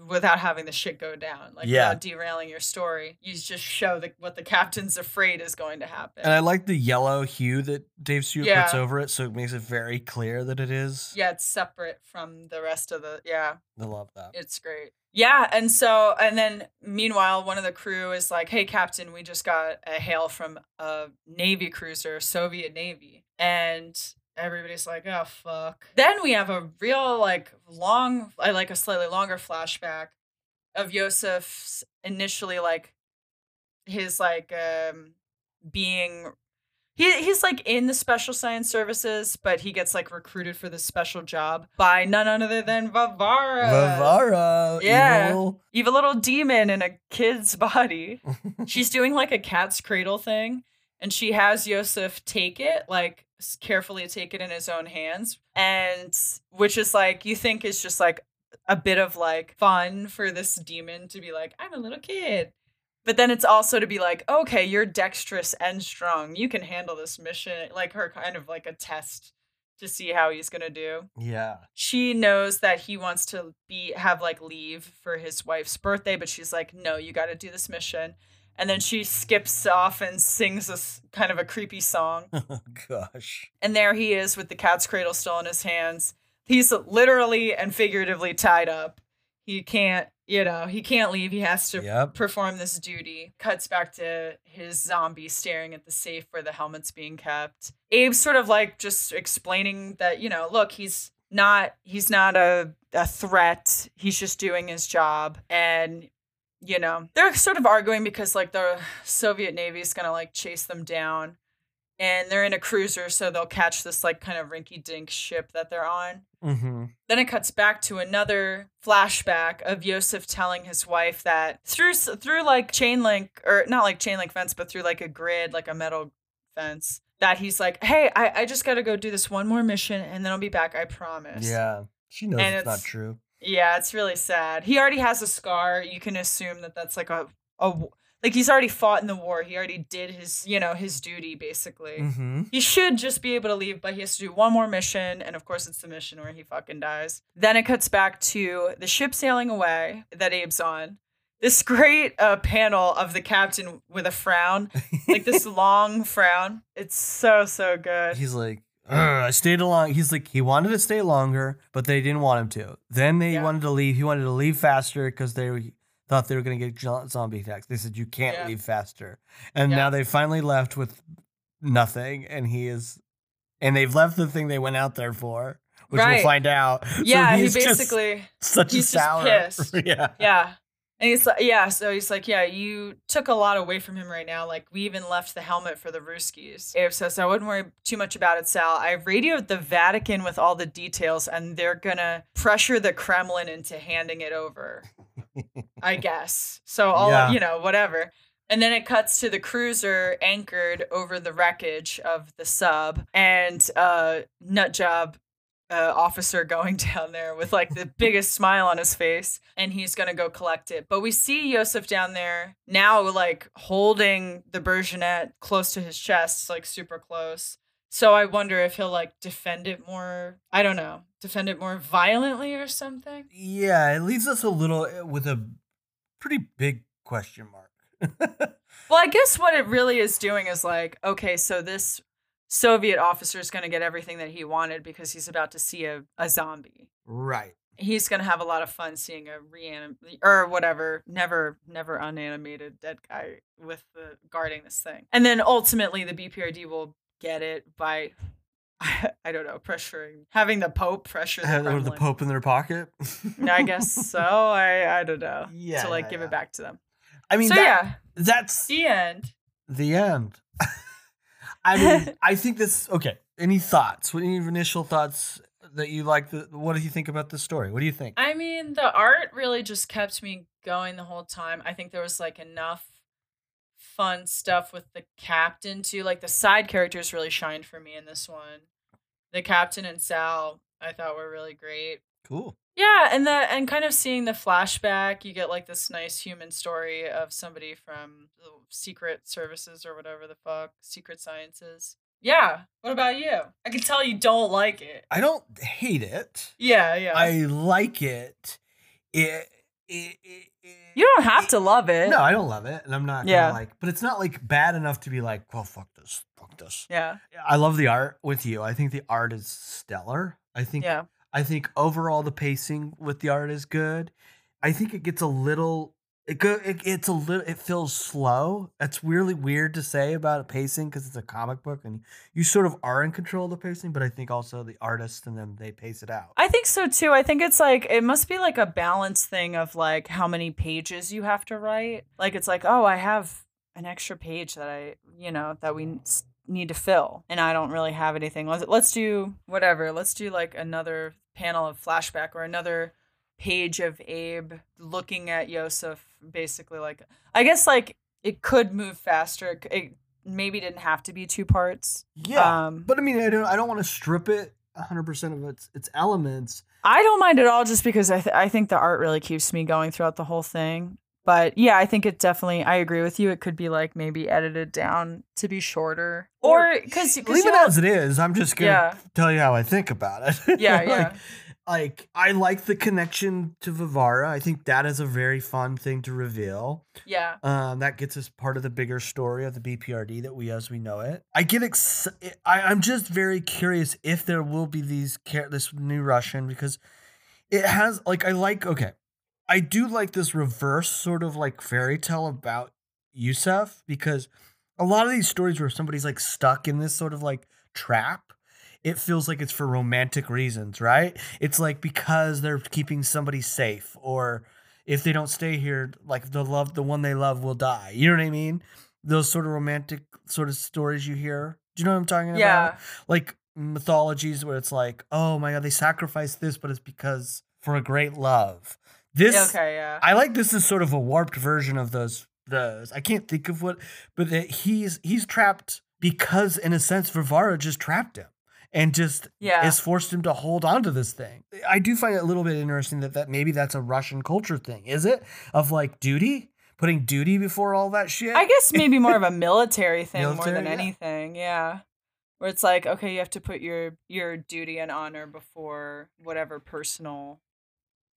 without having the shit go down like Yeah. without derailing your story you just show the, what the captain's afraid is going to happen And I like the yellow hue that Dave Stewart Yeah. puts over it, so it makes it very clear that it is. yeah it's separate from the rest of the yeah I love that. It's great. Yeah, and so and then meanwhile, one of the crew is like, "Hey, Captain, we just got a hail from a Navy cruiser, Soviet Navy," and everybody's like, "Oh fuck." Then we have a real like long, I like a slightly longer flashback of Yosef's initially like his like um being he, he's like in the special science services, but he gets like recruited for this special job by none other than Varvara. Varvara. yeah. evil. Evil little demon in a kid's body. She's doing like a cat's cradle thing, and she has Yosef take it, like carefully take it in his own hands, and which is like you think is just like a bit of like fun for this demon to be like, I'm a little kid. But then it's also to be like, okay, you're dexterous and strong. You can handle this mission. Like her kind of like a test to see how he's gonna do Yeah. she knows that he wants to be have like leave for his wife's birthday but she's like no you got to do this mission and then she skips off and sings this kind of a creepy song Oh gosh. and there he is with the cat's cradle still in his hands he's literally and figuratively tied up he can't you know he can't leave he has to Yep. perform this duty. Cuts back to his zombie staring at the safe where the helmet's being kept. Abe's sort of like just explaining that, you know, look, he's not he's not a, a threat. He's just doing his job. And, you know, they're sort of arguing because like the Soviet Navy is gonna like chase them down. And they're in a cruiser, so they'll catch this like kind of rinky dink ship that they're on. Mm-hmm. Then it cuts back to another flashback of Yosef telling his wife that through through like chain link or not like chain link fence, but through like a grid, like a metal fence, that he's like, "Hey, I, I just got to go do this one more mission, and then I'll be back. I promise." Yeah, she knows And it's, not true. Yeah, it's really sad. He already has a scar. You can assume that that's like a a like he's already fought in the war. He already did his you know his duty basically. Mm-hmm. He should just be able to leave, but he has to do one more mission, and of course, it's the mission where he fucking dies. Then it cuts back to the ship sailing away that Abe's on. This great uh, panel of the captain with a frown, like this long frown. It's so so good. He's like, I stayed along. He's like, he wanted to stay longer, but they didn't want him to. Then they Yeah. wanted to leave. He wanted to leave faster because they were- thought they were going to get zombie attacks. They said, you can't Yeah. leave faster. And Yeah. now they finally left with nothing. And he is, and they've left the thing they went out there for, which Right. we'll find out. So yeah, he he's just basically. such he's a just sour. pissed. yeah. Yeah. And he's like, yeah, so he's like, yeah, you took a lot away from him right now. Like, we even left the helmet for the Ruskies. Abe says, I wouldn't worry too much about it, Sal. I radioed the Vatican with all the details, and they're gonna pressure the Kremlin into handing it over, I guess. So, all, Yeah. you know, whatever. And then it cuts to the cruiser anchored over the wreckage of the sub, and uh, Nutjob uh, officer going down there with like the biggest smile on his face and he's gonna go collect it but we see Yosef down there now like holding the Burgonet close to his chest like super close so I wonder if he'll like defend it more I don't know defend it more violently or something Yeah. It leaves us a little eh, with a pretty big question mark. well I guess what it really is doing is like okay so this Soviet officer is gonna get everything that he wanted because he's about to see a, a zombie right. he's gonna have a lot of fun seeing a reanim or whatever, never, never unanimated dead guy with the guarding this thing, and then ultimately the BPRD will get it by, I don't know, pressuring, having the Pope pressure the Have the Pope in their pocket. I guess so. I I don't know. Yeah, to like yeah, give yeah. it back to them. I mean, so that, yeah, that's the end. the end. I mean, I think this. Okay. Any thoughts? Any initial thoughts that you like? The what do you think about the story? What do you think? I mean, the art really just kept me going the whole time. I think there was like enough fun stuff with the captain too. Like the side characters really shined for me in this one. The captain and Sal, I thought were really great. cool. Yeah, and the and kind of seeing the flashback, you get like this nice human story of somebody from the secret services or whatever the fuck, secret sciences. Yeah. What about you? I can tell you don't like it. I don't hate it. Yeah, yeah. I like it. It. it, it, it you don't have to love it. No, I don't love it, and I'm not. Yeah. Like, but it's not like bad enough to be like, well, fuck this, fuck this. Yeah. I love the art with you. I think the art is stellar. I think Yeah. I think overall the pacing with the art is good. I think it gets a little it go it, it's a little it feels slow. That's really weird to say about a pacing because it's a comic book and you sort of are in control of the pacing, but I think also the artist and then they pace it out. I think so too. I think it's like it must be like a balance thing of like how many pages you have to write. Like it's like, oh, I have an extra page that I, you know, that we need to fill, and I don't really have anything. Let's let's do whatever. Let's do like another panel of flashback or another page of Abe looking at Yosef, basically like I guess like it could move faster. It, it maybe didn't have to be two parts. Yeah. Um, but I mean I don't I don't want to strip it 100% of its its elements. I don't mind at all just because I, th- I think the art really keeps me going throughout the whole thing. But yeah, I think it definitely, I agree with you. It could be like maybe edited down to be shorter. Or because, Leave it as it is. I'm just gonna Yeah. tell you how I think about it. Yeah, Like, yeah. like I like the connection to Varvara. I think that is a very fun thing to reveal. yeah. Um, that gets us part of the bigger story of the BPRD that we as we know it. I get ex- I, I'm just very curious if there will be these char- this new Russian because it has like I like okay, I do like this reverse sort of like fairy tale about Yusef because a lot of these stories where somebody's like stuck in this sort of like trap it feels like it's for romantic reasons, right? It's like because they're keeping somebody safe, or if they don't stay here, like the love, the one they love will die. You know what I mean? Those sort of romantic sort of stories you hear. Do you know what I'm talking about? Yeah. Like mythologies where it's like, oh my god, they sacrificed this, but it's because for a great love. This okay, yeah. I like this is sort of a warped version of those those. I can't think of what, but that he's he's trapped because in a sense Varvara just trapped him and just yeah. has forced him to hold on to this thing. I do find it a little bit interesting that that maybe that's a Russian culture thing. Is it of like duty, putting duty before all that shit? I guess maybe more of a military thing more than yeah. anything. Yeah. Where it's like, okay, you have to put your your duty and honor before whatever personal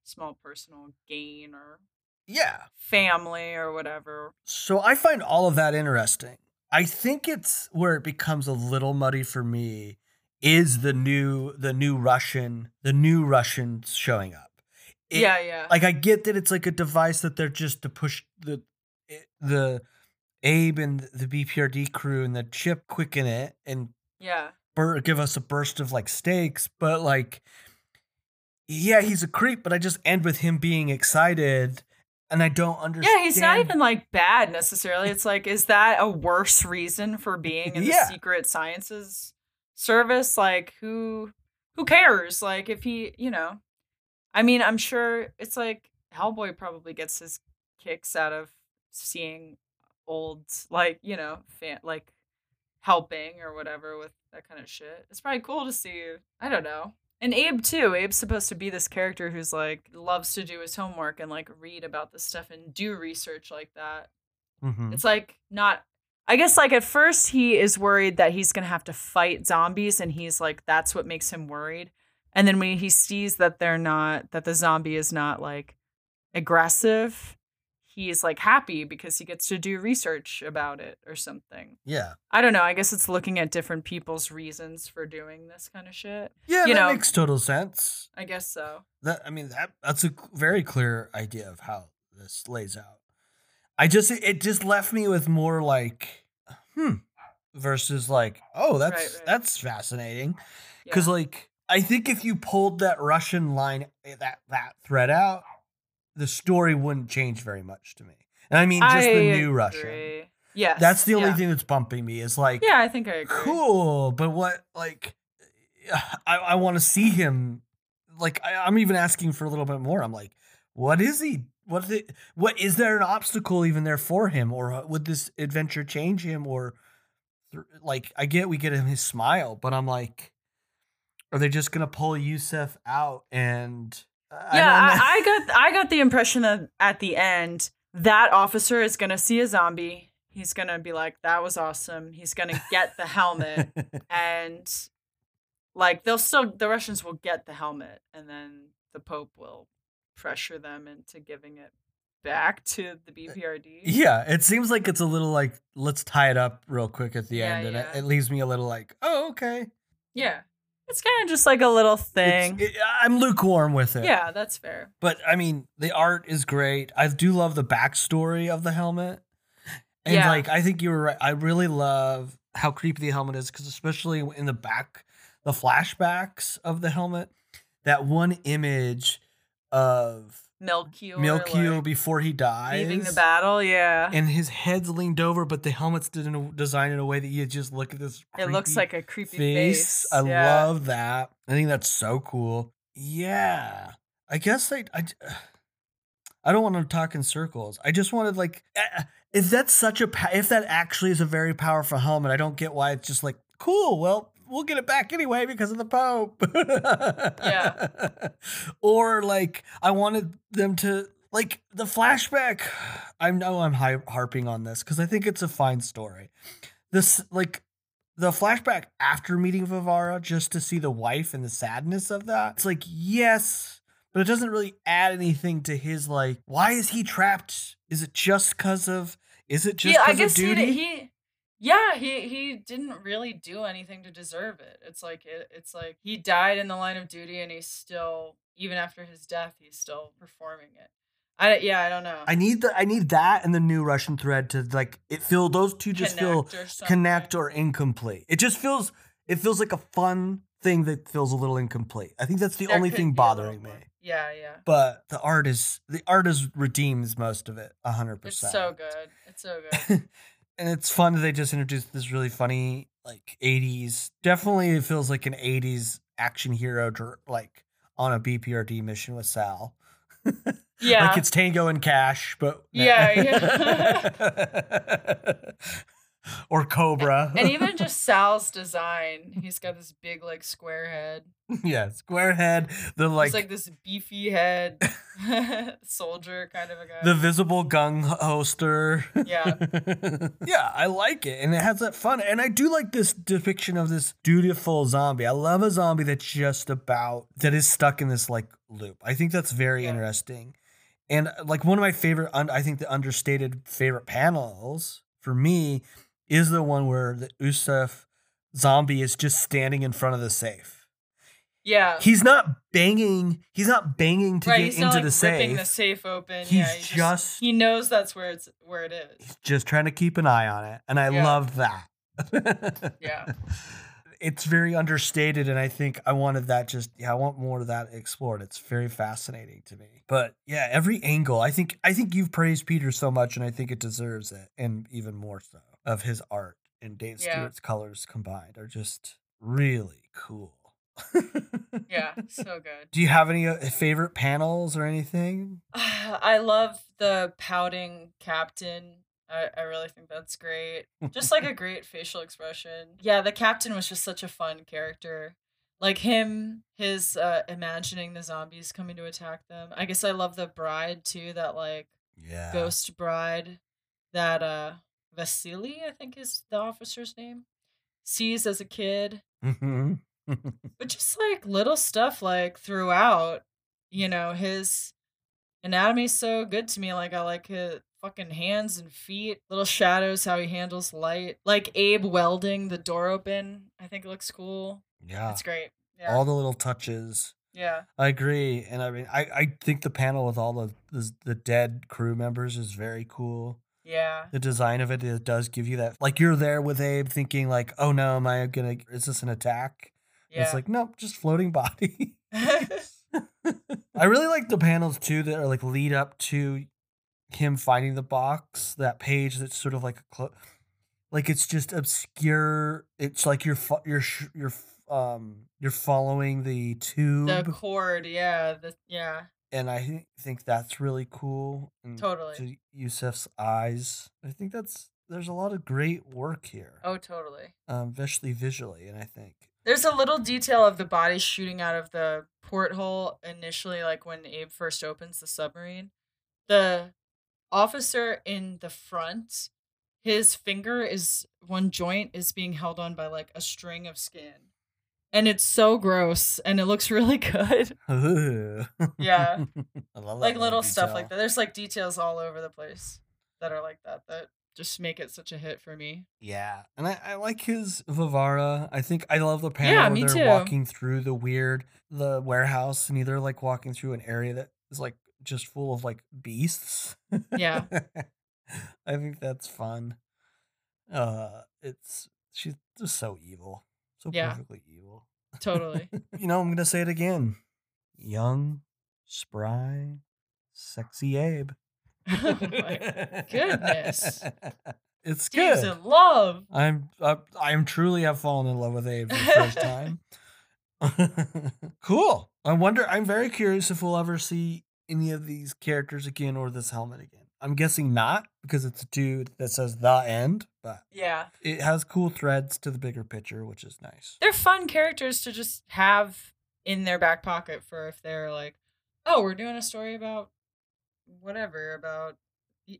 small personal gain or yeah. family or whatever. So I find all of that interesting. I think it's where it becomes a little muddy for me is the new the new Russian the new Russians showing up. It- yeah, yeah. Like I get that it's like a device that they're just to push the eh, the Abe and the BPRD crew and the chip quicken it and yeah. bur- give us a burst of like stakes, but like yeah, he's a creep, but I just end with him being excited and I don't understand. Yeah, he's not even like bad necessarily. It's like, is that a worse reason for being in the secret sciences service? Like, who who cares? Like, if he, you know, I mean, I'm sure it's like Hellboy probably gets his kicks out of seeing old, like, you know, fan, like helping or whatever with that kind of shit. It's probably cool to see. I don't know. And Abe too. Abe's supposed to be this character who's like loves to do his homework and like read about this stuff and do research like that. Mhm. It's like not I guess like at first he is worried that he's going to have to fight zombies and he's like that's what makes him worried. And then when he sees that they're not that the zombie is not like aggressive, he's like happy because he gets to do research about it or something. Yeah. I don't know. I guess it's looking at different people's reasons for doing this kind of shit. Yeah, You that know- makes total sense. I guess so. That I mean that that's a very clear idea of how this lays out. I just it just left me with more like hmm versus like oh that's Right, right. that's fascinating Yeah. cuz like I think if you pulled that Russian line eh, that that thread out the story wouldn't change very much to me. And I mean just the new Russian. Yes. That's the only yeah. thing that's bumping me is like Yeah, I think I agree. cool but what like i, I want to see him like I, i'm even asking for a little bit more i'm like what is he what is it, what is there an obstacle even there for him or uh, would this adventure change him or like i get we get him his smile but i'm like are they just gonna pull yusef out and I yeah. I, I got I got the impression that at the end that officer is gonna see a zombie. He's gonna be like, "That was awesome." He's gonna get the helmet, and like they'll still the Russians will get the helmet, and then the Pope will pressure them into giving it back to the uh, BPRD. yeah it seems like it's a little like let's tie it up real quick at the Yeah, end and it, it leaves me a little like oh okay Yeah, it's kind of just like a little thing. it- i'm lukewarm with it yeah, that's fair. But I mean, the art is great. I do love the backstory of the helmet. And Yeah. like, I think you were right. I really love how creepy the helmet is because, especially in the back, the flashbacks of the helmet, that one image of Milky Milkio like, before he dies. leaving the battle. Yeah, And his head's leaned over, but the helmet's did in a, designed in a way that you just look at this. it looks like a creepy face. face. I Yeah. love that. I think that's so cool. Yeah. I guess I I, I don't want to talk in circles. I just wanted like eh, if that's such a if that actually is a very powerful helmet, I don't get why it's just like cool. Well, we'll get it back anyway because of the Pope. Yeah. or like I wanted them to like the flashback. I know I'm harping on this because I think it's a fine story. This like the flashback after meeting Varvara just to see the wife and the sadness of that. It's like yes, but it doesn't really add anything to his like. Why is he trapped? Is it just because of? Is it just yeah, I of he, duty? he yeah he he didn't really do anything to deserve it it's like it, it's like he died in the line of duty and he's still even after his death he's still performing it i yeah i don't know I need the I need that and the new Russian thread to like it feel those two just feel Connect or connect or incomplete. It just feels it feels like a fun thing that feels a little incomplete. I think that's the There only thing be a little bothering me. yeah yeah But the art is the art is redeems most of it, hundred percent. it's so good it's so good and it's fun that they just introduced this really funny like 80s definitely it feels like an 80s action hero like on a bprd mission with sal Yeah. like it's tango and cash but Yeah, or cobra and even just Sal's design, he's got this big like square head. yeah square head the Like, it's like this beefy head soldier kind of a guy. the visible gun holster Yeah. yeah i like it and it has that fun and i do like this depiction of this dutiful zombie i love a zombie that's just about that is stuck in this like loop i think that's very Yeah. interesting and like one of my favorite un- i think the understated favorite panels for me is the one where the usef zombie is just standing in front of the safe yeah. he's not banging he's not banging to right, get he's into not like the safe ripping the safe open. He's yeah, he just- he knows that's where it's where it is. He's just trying to keep an eye on it and i Yeah. love that Yeah. it's very understated and i think i wanted that just yeah i want more of that explored it's very fascinating to me but yeah every angle i think i think you've praised peter so much and i think it deserves it and even more so of his art and dave Yeah. stewart's colors combined are just really cool Yeah. So good. do you have any uh, favorite panels or anything I love the pouting captain. I, I really think that's great. Just like a great facial expression. Yeah, the captain was just such a fun character. Like him, his uh, imagining the zombies coming to attack them. I guess I love the bride too, that like yeah ghost bride that uh Vasily, I think is the officer's name, sees as a kid. Mhm. But just like little stuff like throughout, you know, his anatomy's so good to me. Like I like his fucking hands and feet, little shadows, how he handles light. Like Abe welding the door open. I think it looks cool. yeah It's great. Yeah. all the little touches yeah. I agree, and I mean, I, I think the panel with all the, the the dead crew members is very cool. Yeah. The design of it, it does give you that, like you're there with Abe, thinking like, oh no, am I gonna? Is this an attack? Yeah. It's like nope, just floating body. I really like the panels too that are like lead up to him finding the box. That page that's sort of like a clo- like it's just obscure. It's like you're fo- you're sh- you're um you're following the tube. the cord, yeah. The yeah. And I thi- think that's really cool. And Totally. To Yusef's eyes, I think that's there's a lot of great work here, Oh totally. um, especially visually, and I think There's a little detail of the body shooting out of the porthole initially, like when Abe first opens the submarine. The officer in the front, his finger is one joint is being held on by like a string of skin. And it's so gross and it looks really good. Yeah. I love that like little stuff like that. There's like details all over the place that are like that that just make it such a hit for me. Yeah, and I, I like his Varvara. I think I love the panel Yeah, where me they're too. walking through the weird the warehouse, and either like walking through an area that is like just full of like beasts. Yeah. I think that's fun. Uh, it's she's just so evil, so Yeah. perfectly evil. Totally. You know, I'm gonna say it again: young, spry, sexy Abe. oh my goodness. It's Steve's good. in love. I'm I, I'm truly have fallen in love with Abe for the first time. cool. I wonder. I'm very curious if we'll ever see any of these characters again or this helmet again. I'm guessing not because it's a dude that says the end, but Yeah. it has cool threads to the bigger picture, which is nice. They're fun characters to just have in their back pocket for if they're like, oh, we're doing a story about whatever, about,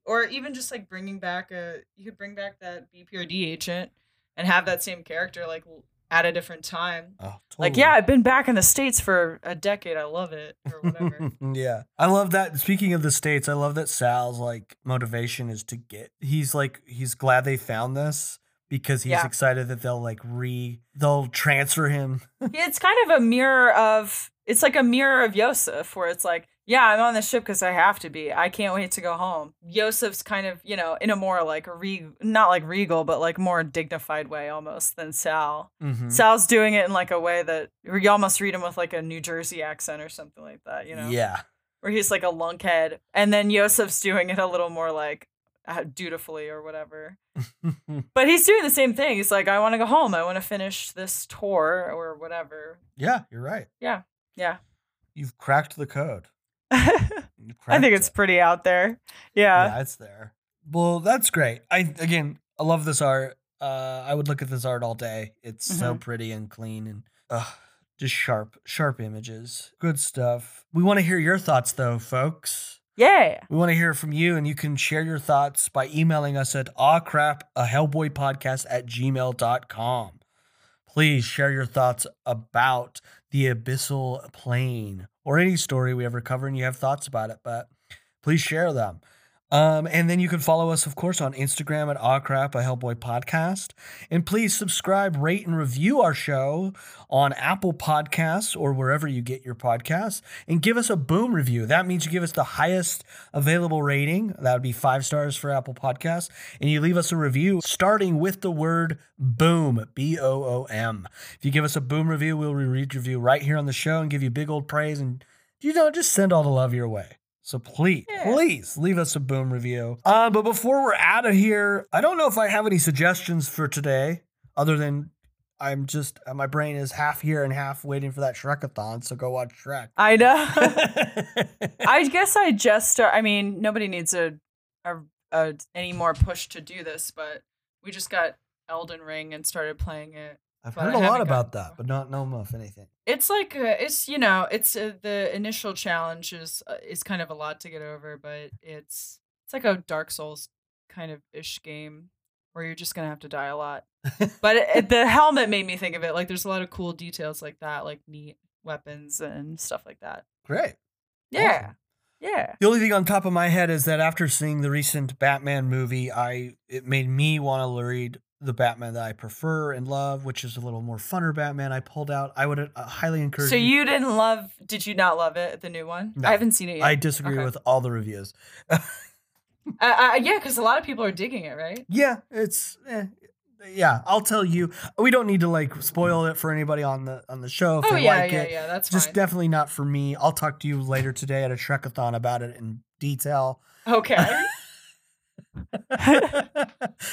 or even just like bringing back a, you could bring back that BPRD agent and have that same character like at a different time. Oh, Like, yeah, I've been back in the States for a decade. I love it, or whatever. yeah. I love that. Speaking of the States, I love that Sal's like motivation is to get, he's like, he's glad they found this because he's Yeah. excited that they'll like re, they'll transfer him. it's kind of a mirror of, it's like a mirror of Yosef, where it's like, yeah, I'm on the ship because I have to be. I can't wait to go home. Yosef's kind of, you know, in a more like re, not like regal, but like more dignified way almost than Sal. Mhm. Sal's doing it in like a way that you almost read him with like a New Jersey accent or something like that, you know? Yeah. Where he's like a lunkhead. And then Yosef's doing it a little more like, uh, dutifully or whatever. But he's doing the same thing. He's like, I want to go home. I want to finish this tour or whatever. yeah, you're right. Yeah. Yeah. You've cracked the code. I think it's it. pretty out there. Yeah. yeah, it's there. Well, that's great. I again, I love this art. Uh, I would look at this art all day. It's so Mhm. pretty and clean and uh, just sharp, sharp images. Good stuff. We want to hear your thoughts, though, folks. Yeah. We want to hear from you, and you can share your thoughts by emailing us at awcrap, a Hellboy podcast at gmail.com. Please share your thoughts about the abyssal plain or any story we ever cover and you have thoughts about it, but please share them. Um, and then you can follow us, of course, on Instagram at awcrap, a Hellboy podcast. And please subscribe, rate, and review our show on Apple Podcasts or wherever you get your podcasts. And give us a boom review. That means you give us the highest available rating. That would be five stars for Apple Podcasts. And you leave us a review starting with the word boom, B O O M. If you give us a boom review, we'll read your review right here on the show and give you big old praise and, you know, just send all the love your way. So please, Yeah. please leave us a boom review. Uh, but before we're out of here, I don't know if I have any suggestions for today other than I'm just, uh, my brain is half here and half waiting for that Shrekathon. So go watch Shrek. I know. I guess I just start. I mean, nobody needs a, a, a any more push to do this, but we just got Elden Ring and started playing it. I've heard a lot about that, but not know of anything. It's like uh, it's you know it's uh, the initial challenge is uh, is kind of a lot to get over, but it's it's like a Dark Souls kind of ish game where you're just gonna have to die a lot. but it, it- the helmet made me think of it. Like there's a lot of cool details like that, like neat weapons and stuff like that. Great. Yeah, Awesome. yeah. The only thing on top of my head is that after seeing the recent Batman movie, I it made me want to read the Batman that I prefer and love, which is a little more funner Batman. I pulled out. I would uh, highly encourage. So you didn't love? Did you not love it? The new one? No. I haven't seen it yet. I disagree Okay. with all the reviews. Uh, uh, yeah, because a lot of people are digging it, right? Yeah, it's eh, yeah. I'll tell you. We don't need to like spoil it for anybody on the on the show if oh they yeah, like yeah, it. yeah. That's Just fine. definitely not for me. I'll talk to you later today at a Shrekathon about it in detail. okay.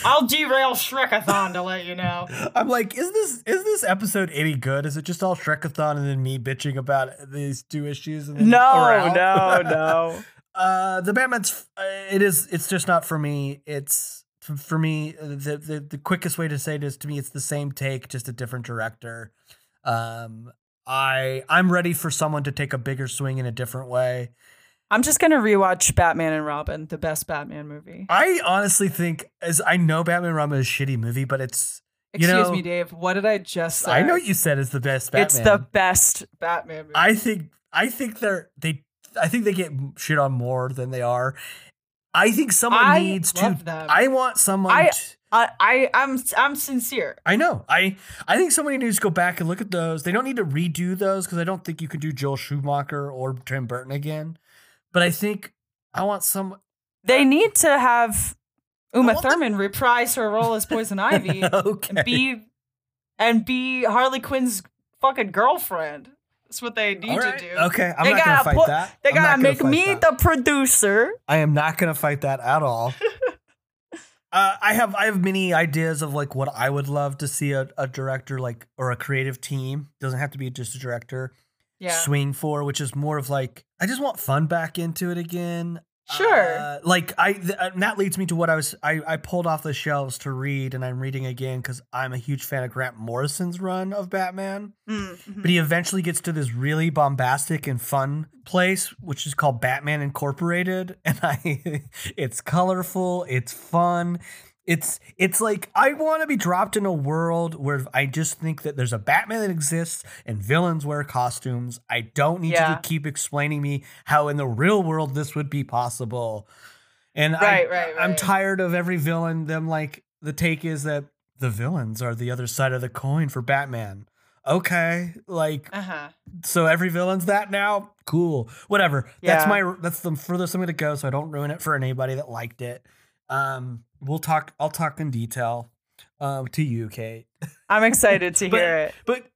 I'll derail Shrekathon to let you know. I'm like, is this is this episode any good? Is it just all Shrekathon and then me bitching about these two issues? And then No, no, no. uh, the Batman's uh, it is it's just not for me. It's for me uh, the, the the quickest way to say it is to me it's the same take, just a different director. Um, I I'm ready for someone to take a bigger swing in a different way. I'm just gonna rewatch Batman and Robin, the best Batman movie. I honestly think as I know Batman and Robin is a shitty movie, but it's you Excuse know- me, Dave. What did I just say? I know you said it's the best Batman. It's the best Batman movie. I think I think they're they I think they get shit on more than they are. I think someone I needs to. them. I want someone. I- to- I, I, I'm, I'm sincere. I know. I I think somebody needs to go back and look at those. They don't need to redo those because I don't think you could do Joel Schumacher or Tim Burton again. But I think I want some. They need to have Uma Thurman reprise her role as Poison Ivy okay. and be and be Harley Quinn's fucking girlfriend. That's what they need right. to do. Okay, I'm They not gonna gotta fight put- that. They I'm gotta make me that. the producer. I am not gonna fight that at all. uh, I have I have many ideas of like what I would love to see a, a director like or a creative team doesn't have to be just a director Yeah. swing for, which is more of like I just want fun back into it again. Sure. Uh, like I th- uh, that leads me to what I was I I pulled off the shelves to read and I'm reading again because I'm a huge fan of Grant Morrison's run of Batman. Mm, mhm. But he eventually gets to this really bombastic and fun place, which is called Batman Incorporated, and I, it's colorful, it's fun, it's it's like I want to be dropped in a world where I just think that there's a Batman that exists and villains wear costumes. I don't need Yeah. you to keep explaining me how in the real world this would be possible. And Right, I, right, I'm tired of every villain. Them like the take is that the villains are the other side of the coin for Batman. Okay, like Uh-huh. so every villain's that now. Cool, whatever. That's my that's the furthest I'm gonna go, so I don't ruin it for anybody that liked it. Um, we'll talk. I'll talk in detail. Um, to you, Kate. I'm excited to But- hear it. But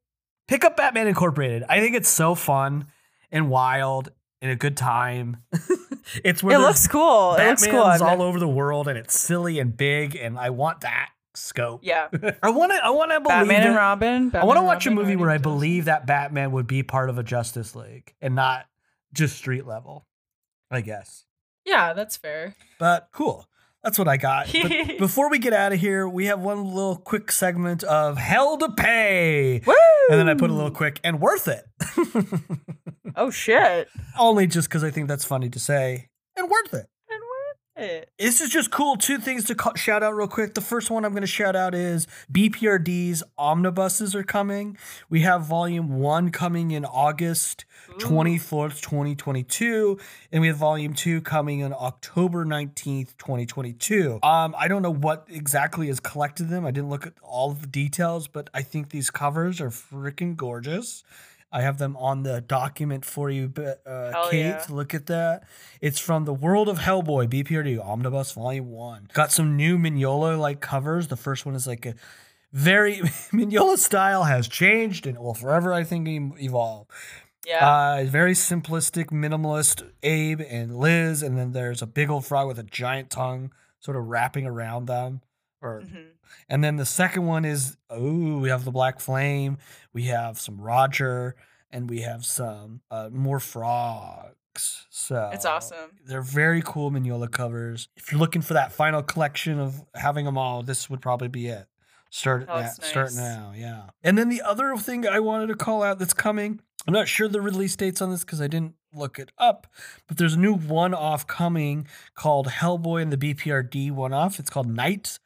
pick up Batman Incorporated. I think it's so fun and wild and a good time. it's where It looks cool. It looks cool. Batman's I've all over the world, and it's silly and big, and I want that scope. yeah. I want to. I want to believe. Batman and that- Robin. I want to and watch a movie where I believe that Batman would be part of a Justice League and not just street level. I guess. Yeah, that's fair. But cool. That's what I got. But before we get out of here, we have one little quick segment of Hell to Pay. Woo! And then I put a little quick and worth it. Oh shit. Only just because I think that's funny to say and worth it. And worth it. This is just cool. Two things to ca- shout out real quick. The first one I'm going to shout out is BPRD's omnibuses are coming. We have volume one coming in August 24th, 2022. And we have volume two coming in October 19th, 2022. Um, I don't know what exactly has collected them. I didn't look at all of the details, but I think these covers are freaking gorgeous. I have them on the document for you, but, uh, Kate. yeah. Look at that. It's from the World of Hellboy, BPRD Omnibus Volume 1. Got some new Mignola like covers. The first one is like a very Mignola style has changed and will forever, I think, evolve. Yeah. Uh, very simplistic, minimalist Abe and Liz, and then there's a big old frog with a giant tongue sort of wrapping around them. Or Mhm. and then the second one is oh, we have the Black Flame, we have some Roger, and we have some uh, more frogs. So It's awesome. They're very cool Mignola covers. If you're looking for that final collection of having them all, this would probably be it. Start Oh, now, it's start now, yeah. And then the other thing I wanted to call out that's coming. I'm not sure the release dates on this because I didn't look it up, but there's a new one-off coming called Hellboy and the BPRD one-off. It's called Knights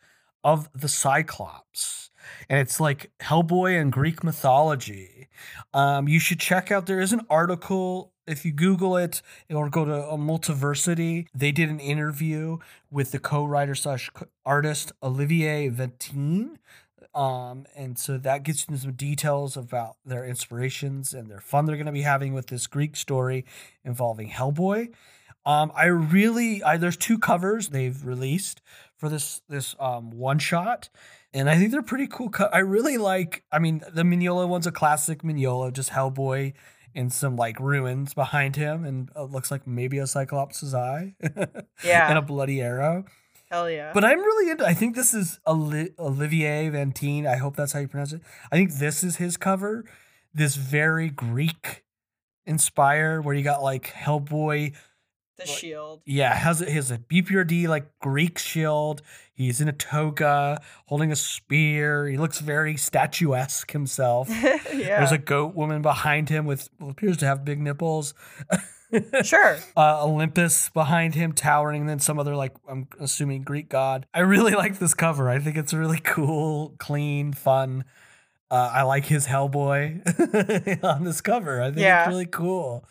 of the Cyclops. And it's like Hellboy and Greek mythology. Um, you should check out. There is an article if you Google it or go to a Multiversity. They did an interview with the co-writer slash artist Olivier Vatine. Um, and so that gets into some details about their inspirations and their fun they're going to be having with this Greek story involving Hellboy. Um, I really, I, there's two covers they've released for this this um, one shot, and I think they're pretty cool. Co- I really like. I mean, the Mignola one's a classic Mignola, just Hellboy and some like ruins behind him, and it looks like maybe a Cyclops' eye Yeah. and a bloody arrow. Hell yeah. But I'm really into. I think this is Oli- Olivier Vatine. I hope that's how you pronounce it. I think this is his cover. This very Greek inspired, where you got like Hellboy. The shield. Yeah, has a BPRD like Greek shield. He's in a toga, holding a spear. He looks very statuesque himself. yeah. There's a goat woman behind him with appears to have big nipples. sure. uh, Olympus behind him towering, and then some other like I'm assuming Greek god. I really like this cover. I think it's really cool, clean, fun. Uh, I like his Hellboy on this cover. I think Yeah. it's really cool.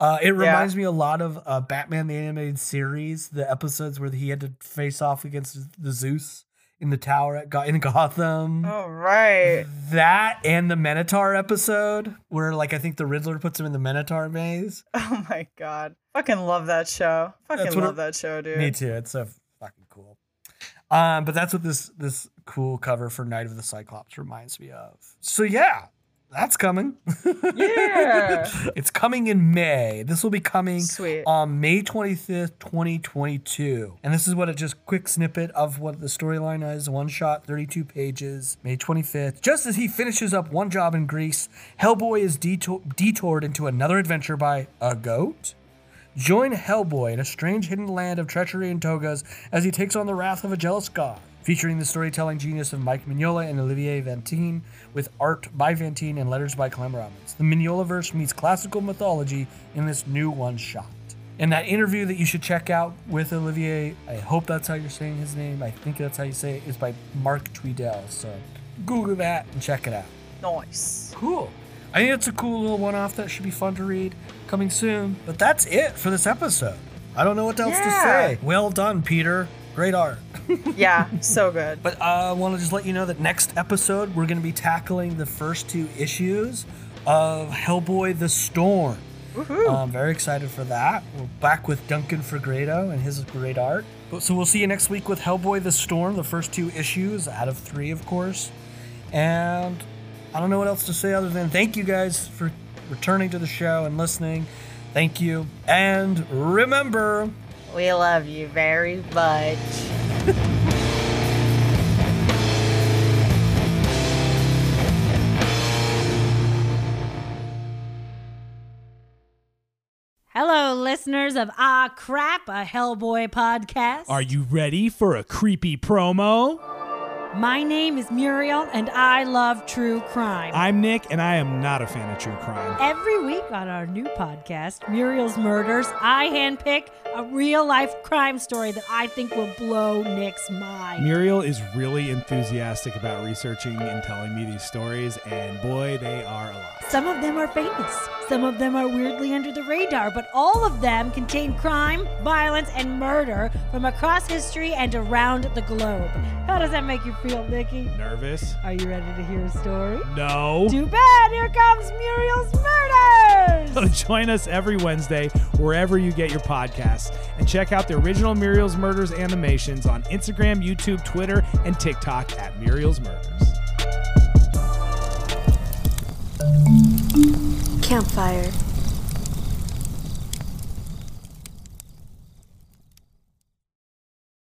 Uh, it reminds me a lot of uh, Batman the animated series, the episodes where he had to face off against the Zeus in the tower at Go- in Gotham. All right. That and the Minotaur episode, where like I think the Riddler puts him in the Minotaur maze. Oh my god. Fucking love that show. Fucking love it- that show, dude. Me too. It's so fucking cool. Um, but that's what this this cool cover for Night of the Cyclops reminds me of. So yeah, that's coming. Yeah. it's coming in May. This will be coming Sweet. on May 25th, 2022. And this is what a just quick snippet of what the storyline is. One shot, 32 pages, May 25th. Just as he finishes up one job in Greece, Hellboy is detour- detoured into another adventure by a goat. Join Hellboy in a strange hidden land of treachery and togas as he takes on the wrath of a jealous god. Featuring the storytelling genius of Mike Mignola and Olivier Vatine, with art by Vatine and letters by Clem Robins. The Mignolaverse meets classical mythology in this new one shot. And that interview that you should check out with Olivier, I hope that's how you're saying his name. I think that's how you say it, is by Mark Tweedale. So Google that and check it out. Nice. Cool. I think it's a cool little one off that should be fun to read. Coming soon. But that's it for this episode. I don't know what else to say. Well done, Peter. Great art. Yeah, so good. But I want to just let you know that next episode, we're going to be tackling the first two issues of Hellboy the Storm. Woohoo. Uh, I'm very excited for that. We're back with Duncan Fegredo and his great art. So we'll see you next week with Hellboy the Storm, the first two issues out of three, of course. And I don't know what else to say other than thank you guys for returning to the show and listening. Thank you. And remember, we love you very much. Hello, listeners of Ah Crap, a Hellboy podcast. Are you ready for a creepy promo? My name is Muriel, and I love true crime. I'm Nick, and I am not a fan of true crime. Every week on our new podcast, Muriel's Murders, I handpick a real life crime story that I think will blow Nick's mind. Muriel is really enthusiastic about researching and telling me these stories, and boy, they are a lot. Some of them are famous, some of them are weirdly under the radar, but all of them contain crime, violence, and murder from across history and around the globe. How does that make you feel, Nikki? Nervous? Are you ready to hear a story? No. Too bad. Here comes Muriel's Murders. Join us every Wednesday wherever you get your podcasts and check out the original Muriel's Murders animations on Instagram, YouTube, Twitter, and TikTok at Muriel's Murders. Campfire